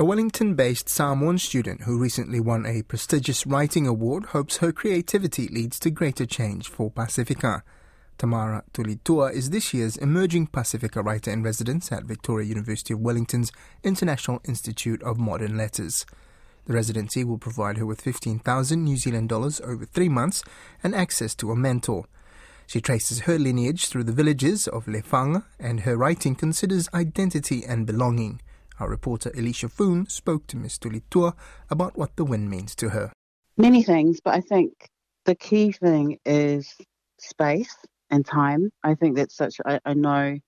A Wellington based Samoan student who recently won a prestigious writing award hopes her creativity leads to greater change for Pasifika. Tamara Tulitua is this year's emerging Pasifika writer in residence at Victoria University of Wellington's International Institute of Modern Letters. The residency will provide her with 15,000 New Zealand dollars over three months and access to a mentor. She traces her lineage through the villages of Lefaga and her writing considers identity and belonging. Our reporter Eleisha Foon spoke to Ms. Tulitua about what the win means to her. Many things, but I think the key thing is space and time. I think that's such, I, I know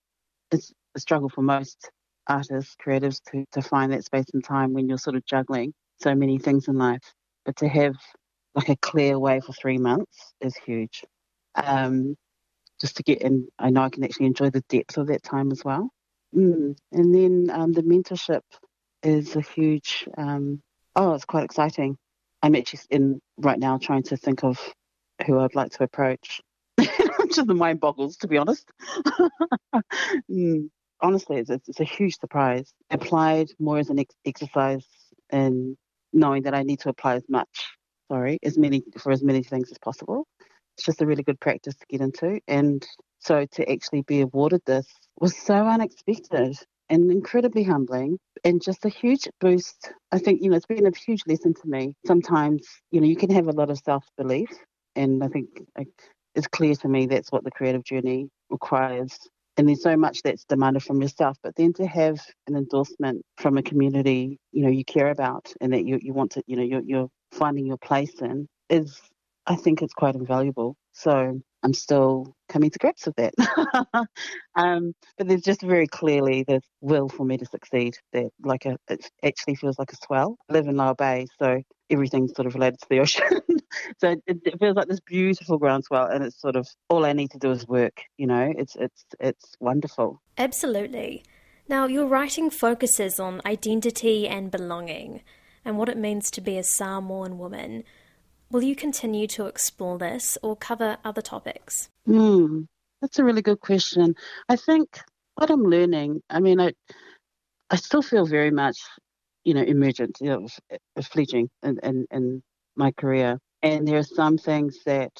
it's a struggle for most artists, creatives to, to find that space and time when you're sort of juggling so many things in life. But to have like a clear way for three months is huge um, just to get in. I know I can actually enjoy the depth of that time as well. Mm. And then um, the mentorship is a huge. Um, oh, it's quite exciting. I'm actually in right now trying to think of who I'd like to approach. Just the mind boggles, to be honest. mm. Honestly, it's, it's, a huge surprise. Applied more as an ex- exercise in knowing that I need to apply as much, sorry, as many for as many things as possible it's just a really good practice to get into. And so to actually be awarded this was so unexpected and incredibly humbling and just a huge boost. I think, you know, it's been a huge lesson to me. Sometimes, you know, you can have a lot of self belief. And I think it's clear to me that's what the creative journey requires. And there's so much that's demanded from yourself, but then to have an endorsement from a community, you know, you care about and that you, you want to, you know, you're, you're finding your place in is I think it's quite invaluable. So I'm still coming to grips with that. um, but there's just very clearly the will for me to succeed. That like a, it actually feels like a swell. I live in Lowry Bay, so everything's sort of related to the ocean. so it, it, feels like this beautiful groundswell, and it's sort of all I need to do is work. You know, it's it's it's wonderful. Absolutely. Now your writing focuses on identity and belonging, and what it means to be a Samoan woman. Will you continue to explore this or cover other topics? Hmm, that's a really good question. I think what I'm learning, I mean, I, I still feel very much, you know, emergent, you know, fledgling in, in, in my career. And there are some things that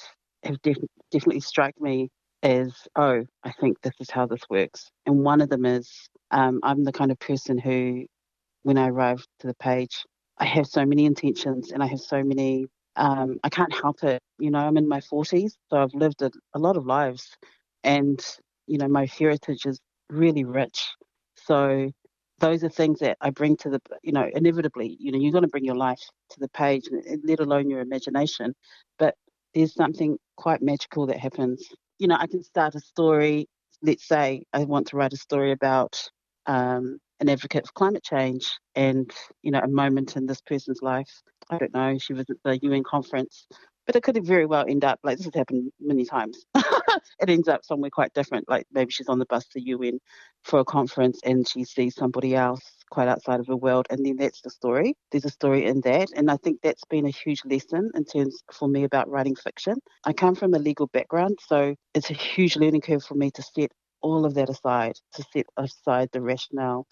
have def- definitely struck me as, oh, I think this is how this works. And one of them is um, I'm the kind of person who, when I arrive to the page, I have so many intentions and I have so many um, I can't help it. You know, I'm in my 40s, so I've lived a, a lot of lives, and you know, my heritage is really rich. So those are things that I bring to the, you know, inevitably, you know, you're going to bring your life to the page, let alone your imagination. But there's something quite magical that happens. You know, I can start a story. Let's say I want to write a story about um, an advocate for climate change and, you know, a moment in this person's life I don't know, she was at the UN conference. But it could very well end up like this has happened many times. it ends up somewhere quite different. Like maybe she's on the bus to UN for a conference and she sees somebody else quite outside of her world, and then that's the story. There's a story in that, and I think that's been a huge lesson in terms for me about writing fiction. I come from a legal background, so it's a huge learning curve for me to set all of that aside, to set aside the rationale,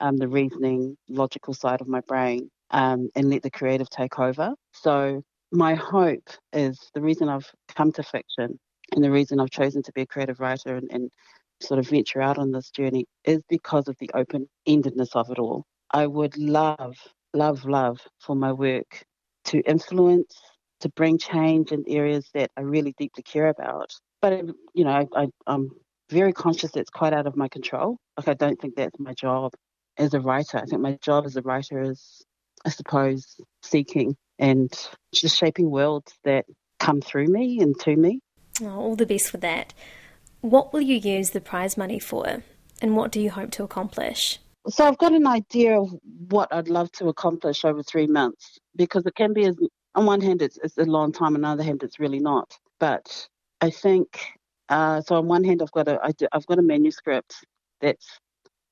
um, the reasoning, logical side of my brain, um, and let the creative take over. So my hope is the reason I've come to fiction and the reason I've chosen to be a creative writer and, and sort of venture out on this journey is because of the open endedness of it all. I would love, love, love for my work to influence, to bring change in areas that I really deeply care about. But, you know, I, I, I'm very conscious that it's quite out of my control. Like, I don't think that's my job as a writer. I think my job as a writer is I suppose, seeking and just shaping worlds that come through me and to me. Oh, all the best with that. What will you use the prize money for, and what do you hope to accomplish? So I've got an idea of what I'd love to accomplish over three months because it can be, as, on one hand, it's, it's a long time, on the other hand, it's really not. But I think uh, so. On one hand, I've got a I do, I've got a manuscript that's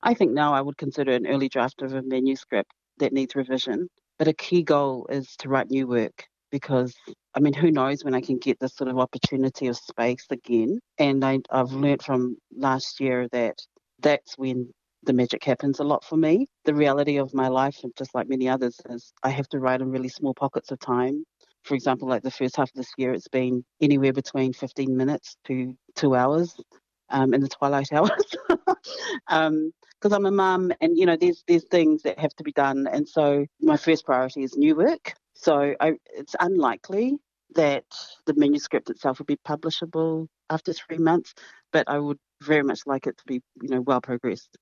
I think now I would consider an early draft of a manuscript that needs revision. But a key goal is to write new work because I mean, who knows when I can get this sort of opportunity of space again? And I, I've learned from last year that that's when the magic happens a lot for me. The reality of my life, just like many others, is I have to write in really small pockets of time. For example, like the first half of this year, it's been anywhere between 15 minutes to two hours um, in the twilight hours. um, because I'm a mum and you know there's there's things that have to be done. And so my first priority is new work. So I, it's unlikely that the manuscript itself would be publishable after three months but I would very much like it to be you know well progressed